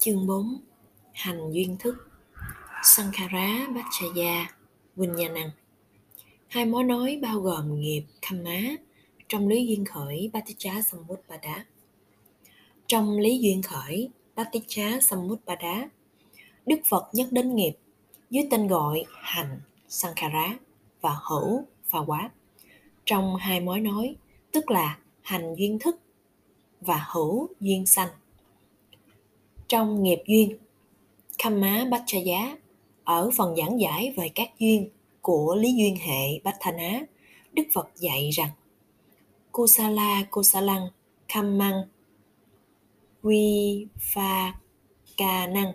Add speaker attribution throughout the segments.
Speaker 1: Chương 4 Hành duyên thức Sankhara Bachaya Vinyanang Hai mối nói bao gồm nghiệp Khamma trong lý duyên khởi Paticca Samutpada. Trong lý duyên khởi Paticca Samutpada, Đức Phật nhắc đến nghiệp dưới tên gọi hành Sankhara và hữu và quá. Trong hai mối nói, tức là hành duyên thức và hữu duyên sanh trong nghiệp duyên. Kamma Bachaya ở phần giảng giải về các duyên của lý duyên hệ Bhatthana, Đức Phật dạy rằng Kusala Kusalang măng Vi Pha Năng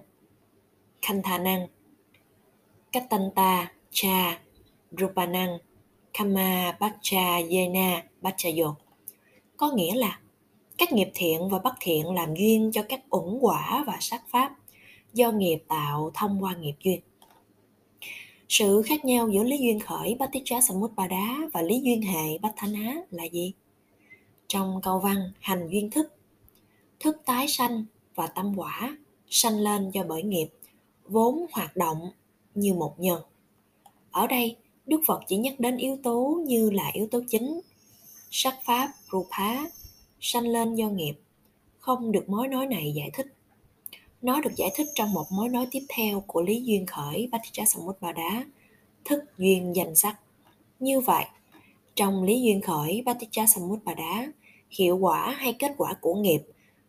Speaker 1: Khantha Năng Kattanta Cha Rupanang Khamma Bhacha Yena Bhachayo có nghĩa là các nghiệp thiện và bất thiện làm duyên cho các ổn quả và sắc pháp do nghiệp tạo thông qua nghiệp duyên. Sự khác nhau giữa lý duyên khởi Bhatticha Samutpada và lý duyên hệ Bhatthana là gì? Trong câu văn hành duyên thức, thức tái sanh và tâm quả sanh lên do bởi nghiệp vốn hoạt động như một nhân. Ở đây, Đức Phật chỉ nhắc đến yếu tố như là yếu tố chính, sắc pháp, rupa sanh lên do nghiệp, không được mối nói này giải thích. Nó được giải thích trong một mối nói tiếp theo của lý duyên khởi Bhatticha Samutpada thức duyên danh sắc. Như vậy, trong lý duyên khởi Bhatticha Samutpada hiệu quả hay kết quả của nghiệp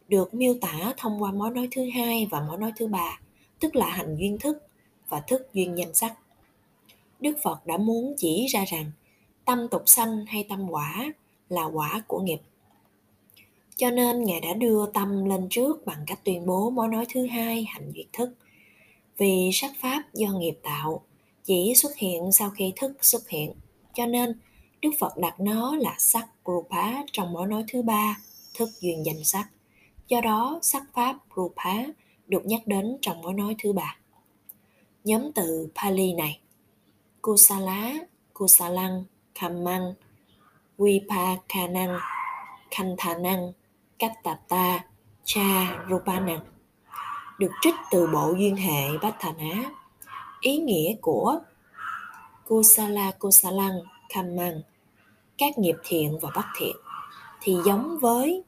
Speaker 1: được miêu tả thông qua mối nói thứ hai và mối nói thứ ba, tức là hành duyên thức và thức duyên danh sắc. Đức phật đã muốn chỉ ra rằng tâm tục sanh hay tâm quả là quả của nghiệp cho nên ngài đã đưa tâm lên trước bằng cách tuyên bố mối nói thứ hai hành duyệt thức. Vì sắc pháp do nghiệp tạo chỉ xuất hiện sau khi thức xuất hiện. Cho nên đức phật đặt nó là sắc rupa trong mối nói thứ ba thức duyên danh sắc. Do đó sắc pháp rupa được nhắc đến trong mối nói thứ ba. Nhóm từ pali này kusala kusalang kammang vipakanang Năng, Kattata Cha Rupanang được trích từ bộ duyên hệ Bát Á. Ý nghĩa của Kusala Kusalang Kammang các nghiệp thiện và bất thiện, thì giống với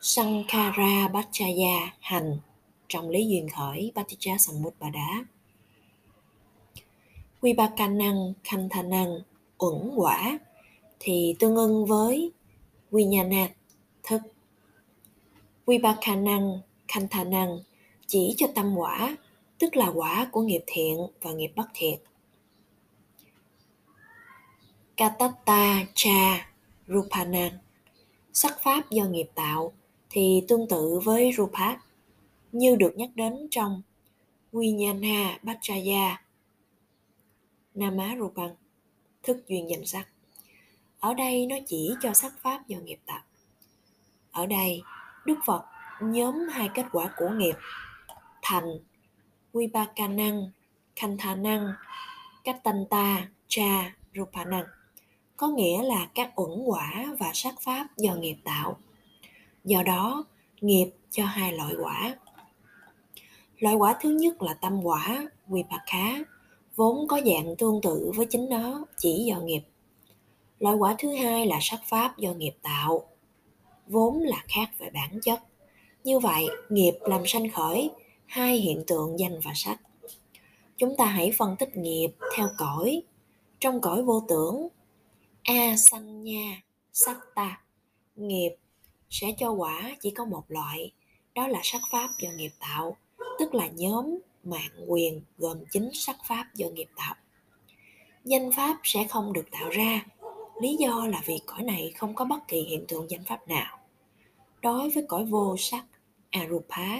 Speaker 1: Sankara Bhachaya hành trong lý duyên khởi Bhatticha Samutpada. Vipakanang Khanthanang uẩn quả thì tương ưng với Vinyana thức Vibhakanang, Khantanang chỉ cho tâm quả, tức là quả của nghiệp thiện và nghiệp bất thiện. Katatta cha Rupanan Sắc pháp do nghiệp tạo thì tương tự với Rupa như được nhắc đến trong Vijnana Bhajaya Nama Rupan thức duyên danh sắc. Ở đây nó chỉ cho sắc pháp do nghiệp tạo. Ở đây Đức Phật nhóm hai kết quả của nghiệp thành Vipakanang, Khanthanang, Kattanta, Cha, Rupanang có nghĩa là các uẩn quả và sắc pháp do nghiệp tạo. Do đó, nghiệp cho hai loại quả. Loại quả thứ nhất là tâm quả, Vipaka, vốn có dạng tương tự với chính nó, chỉ do nghiệp. Loại quả thứ hai là sắc pháp do nghiệp tạo, vốn là khác về bản chất. Như vậy, nghiệp làm sanh khởi, hai hiện tượng danh và sắc. Chúng ta hãy phân tích nghiệp theo cõi. Trong cõi vô tưởng, a sanh nha, sắc ta. Nghiệp sẽ cho quả chỉ có một loại, đó là sắc pháp do nghiệp tạo, tức là nhóm mạng quyền gồm chính sắc pháp do nghiệp tạo. Danh pháp sẽ không được tạo ra. Lý do là vì cõi này không có bất kỳ hiện tượng danh pháp nào đối với cõi vô sắc, arupa,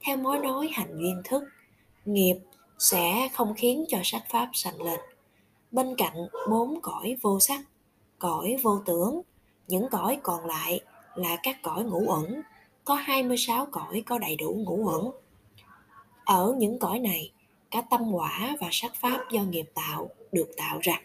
Speaker 1: theo mối nói hành duyên thức, nghiệp sẽ không khiến cho sắc pháp sanh lên. Bên cạnh bốn cõi vô sắc, cõi vô tưởng, những cõi còn lại là các cõi ngũ ẩn có 26 cõi có đầy đủ ngũ ẩn ở những cõi này, cả tâm quả và sắc pháp do nghiệp tạo được tạo ra.